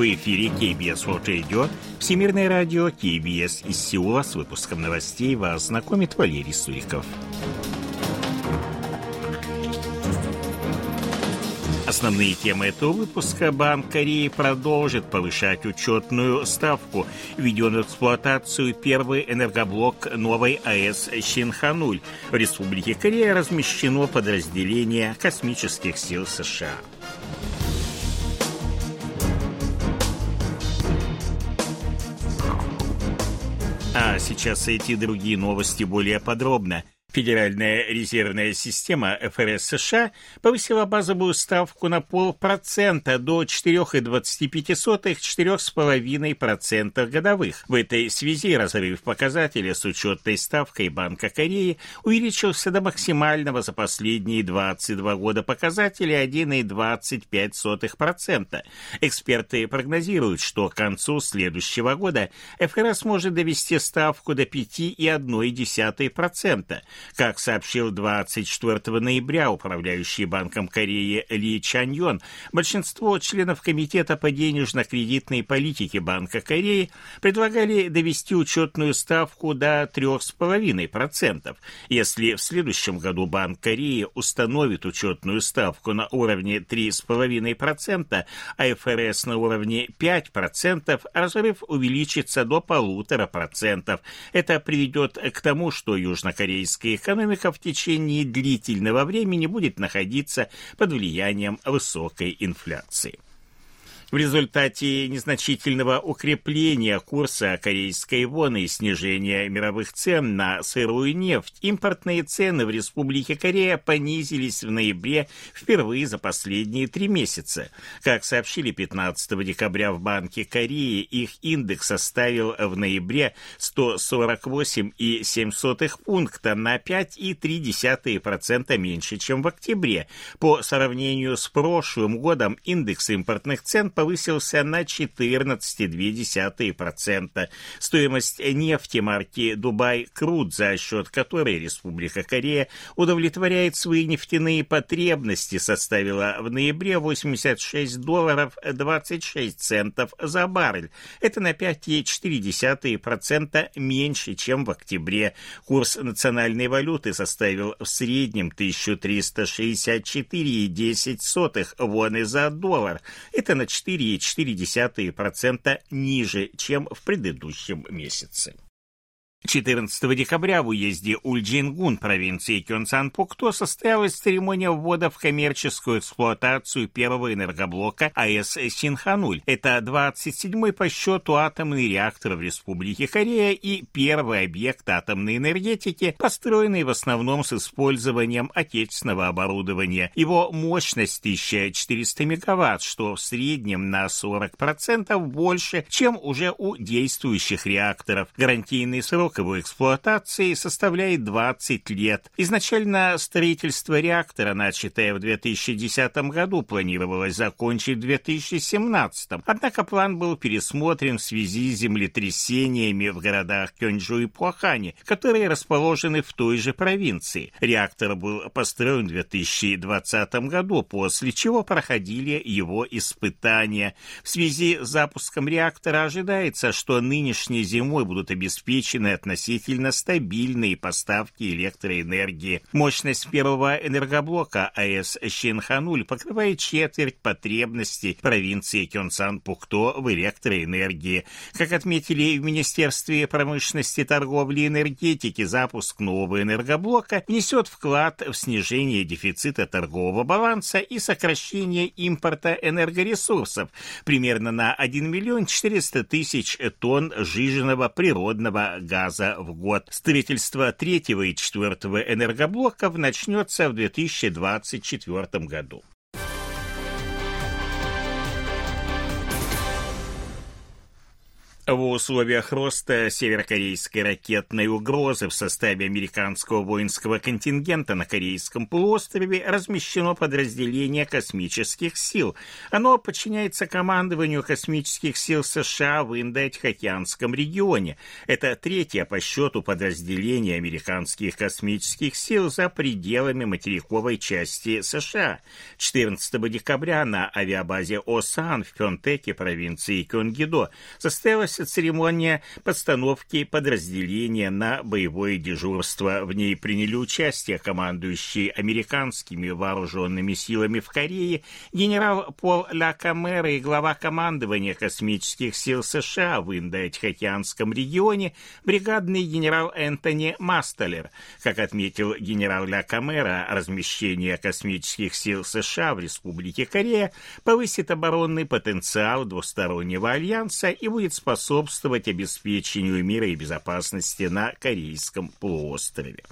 В эфире KBS World Radio, Всемирное радио KBS из Сеула с выпуском новостей вас знакомит Валерий Суриков. Основные темы этого выпуска Банк Кореи продолжит повышать учетную ставку. Введен в эксплуатацию первый энергоблок новой АЭС Шинхануль. В Республике Корея размещено подразделение космических сил США. А сейчас эти другие новости более подробно – Федеральная резервная система ФРС США повысила базовую ставку на полпроцента до 4,25-4,5% годовых. В этой связи разрыв показателя с учетной ставкой Банка Кореи увеличился до максимального за последние 22 года показателя 1,25%. Эксперты прогнозируют, что к концу следующего года ФРС может довести ставку до 5,1%. Как сообщил 24 ноября управляющий Банком Кореи Ли Чаньон, большинство членов Комитета по денежно-кредитной политике Банка Кореи предлагали довести учетную ставку до 3,5%. Если в следующем году Банк Кореи установит учетную ставку на уровне 3,5%, а ФРС на уровне 5%, разрыв увеличится до 1,5%. Это приведет к тому, что южнокорейские экономика в течение длительного времени будет находиться под влиянием высокой инфляции. В результате незначительного укрепления курса корейской воны и снижения мировых цен на сырую нефть, импортные цены в Республике Корея понизились в ноябре впервые за последние три месяца. Как сообщили 15 декабря в Банке Кореи, их индекс составил в ноябре 148,7 пункта на 5,3% меньше, чем в октябре. По сравнению с прошлым годом индекс импортных цен повысился на 14,2%. Стоимость нефти марки «Дубай Круд», за счет которой Республика Корея удовлетворяет свои нефтяные потребности, составила в ноябре 86 долларов 26 центов за баррель. Это на 5,4% меньше, чем в октябре. Курс национальной валюты составил в среднем 1364,10 воны за доллар. Это на 4 4,4% ниже, чем в предыдущем месяце. 14 декабря в уезде Ульджингун провинции Кёнсан-Пукто состоялась церемония ввода в коммерческую эксплуатацию первого энергоблока АЭС Синхануль. Это 27-й по счету атомный реактор в Республике Корея и первый объект атомной энергетики, построенный в основном с использованием отечественного оборудования. Его мощность 1400 мегаватт, что в среднем на 40% больше, чем уже у действующих реакторов. Гарантийный срок Срок его эксплуатации составляет 20 лет. Изначально строительство реактора, начатое в 2010 году, планировалось закончить в 2017. Однако план был пересмотрен в связи с землетрясениями в городах Кёнджу и Пуахане, которые расположены в той же провинции. Реактор был построен в 2020 году, после чего проходили его испытания. В связи с запуском реактора ожидается, что нынешней зимой будут обеспечены относительно стабильные поставки электроэнергии. Мощность первого энергоблока АЭС Щенхануль покрывает четверть потребностей провинции Кёнсан-Пукто в электроэнергии. Как отметили в Министерстве промышленности, торговли и энергетики, запуск нового энергоблока внесет вклад в снижение дефицита торгового баланса и сокращение импорта энергоресурсов примерно на 1 миллион 400 тысяч тонн жиженного природного газа газа в год. Строительство третьего и четвертого энергоблоков начнется в 2024 году. В условиях роста северокорейской ракетной угрозы в составе американского воинского контингента на Корейском полуострове размещено подразделение космических сил. Оно подчиняется командованию космических сил США в Индо-Тихоокеанском регионе. Это третье по счету подразделение американских космических сил за пределами материковой части США. 14 декабря на авиабазе Осан в Кёнтеке провинции Кёнгидо состоялась церемония подстановки подразделения на боевое дежурство. В ней приняли участие командующий американскими вооруженными силами в Корее генерал Пол Ля Камера и глава командования космических сил США в Индо-Тихоокеанском регионе бригадный генерал Энтони Мастелер. Как отметил генерал Ля Камера, размещение космических сил США в Республике Корея повысит оборонный потенциал двустороннего альянса и будет способствовать способствовать обеспечению мира и безопасности на Корейском полуострове.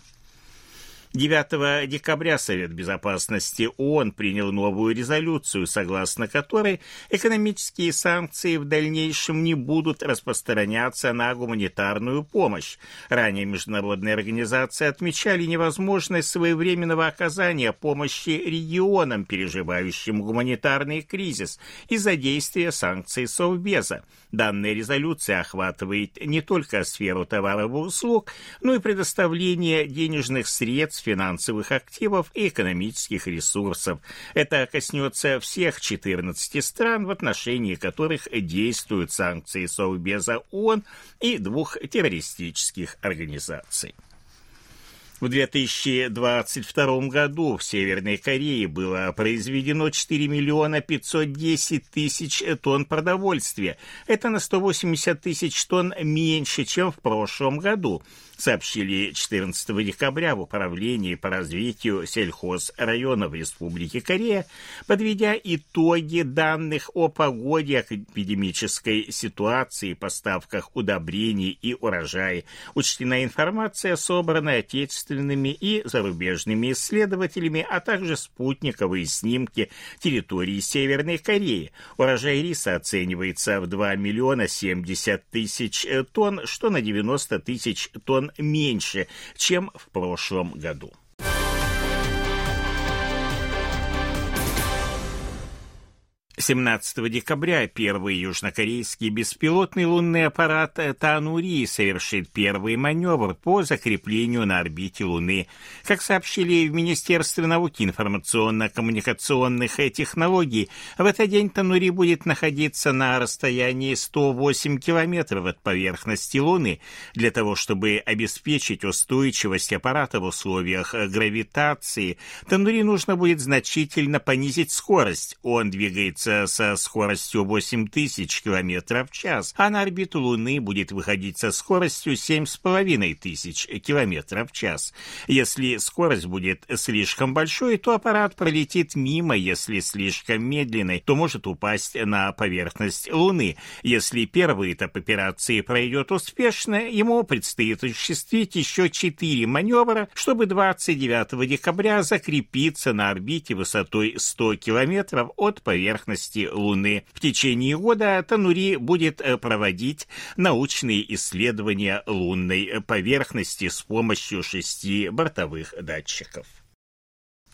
9 декабря Совет Безопасности ООН принял новую резолюцию, согласно которой экономические санкции в дальнейшем не будут распространяться на гуманитарную помощь. Ранее международные организации отмечали невозможность своевременного оказания помощи регионам, переживающим гуманитарный кризис, из-за действия санкций Совбеза. Данная резолюция охватывает не только сферу товаров и услуг, но и предоставление денежных средств финансовых активов и экономических ресурсов. Это коснется всех 14 стран, в отношении которых действуют санкции Совбеза ООН и двух террористических организаций. В 2022 году в Северной Корее было произведено 4 миллиона 510 тысяч тонн продовольствия. Это на 180 тысяч тонн меньше, чем в прошлом году сообщили 14 декабря в Управлении по развитию сельхозрайонов Республики Корея, подведя итоги данных о погоде, эпидемической ситуации, поставках удобрений и урожая. Учтена информация, собранная отечественными и зарубежными исследователями, а также спутниковые снимки территории Северной Кореи. Урожай риса оценивается в 2 миллиона 70 тысяч тонн, что на 90 тысяч тонн меньше, чем в прошлом году. 17 декабря первый южнокорейский беспилотный лунный аппарат Танури совершит первый маневр по закреплению на орбите Луны. Как сообщили в Министерстве науки информационно-коммуникационных технологий, в этот день Танури будет находиться на расстоянии 108 километров от поверхности Луны. Для того, чтобы обеспечить устойчивость аппарата в условиях гравитации, Танури нужно будет значительно понизить скорость. Он двигается двигаться со скоростью 8000 км в час, а на орбиту Луны будет выходить со скоростью 7500 км в час. Если скорость будет слишком большой, то аппарат пролетит мимо, если слишком медленной, то может упасть на поверхность Луны. Если первый этап операции пройдет успешно, ему предстоит осуществить еще четыре маневра, чтобы 29 декабря закрепиться на орбите высотой 100 километров от поверхности поверхности Луны. В течение года Танури будет э, проводить научные исследования лунной поверхности с помощью шести бортовых датчиков.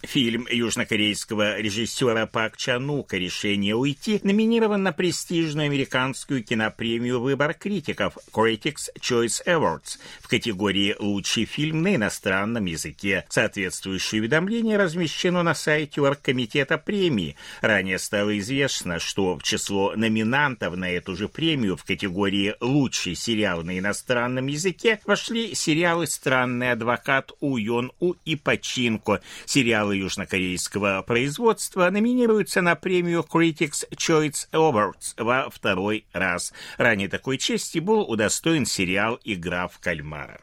Фильм южнокорейского режиссера Пак Чанука «Решение уйти» номинирован на престижную американскую кинопремию «Выбор критиков» Critics Choice Awards в категории «Лучший фильм на иностранном языке». Соответствующее уведомление размещено на сайте оргкомитета премии. Ранее стало известно, что в число номинантов на эту же премию в категории «Лучший сериал на иностранном языке» вошли сериалы «Странный адвокат У Йон У и Починко», сериалы южнокорейского производства номинируется на премию Critics Choice Awards во второй раз. Ранее такой чести был удостоен сериал «Игра в кальмара».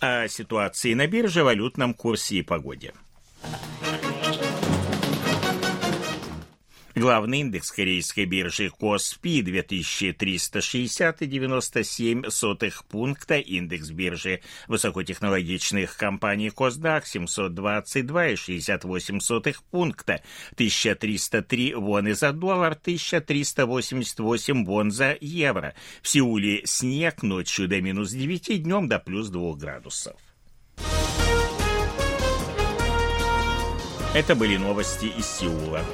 О ситуации на бирже, валютном курсе и погоде. Главный индекс корейской биржи Коспи 2360,97 пункта, индекс биржи высокотехнологичных компаний Косдак 722,68 пункта, 1303 воны за доллар, 1388 вон за евро. В Сеуле снег ночью до минус 9, днем до плюс 2 градусов. Это были новости из Сеула.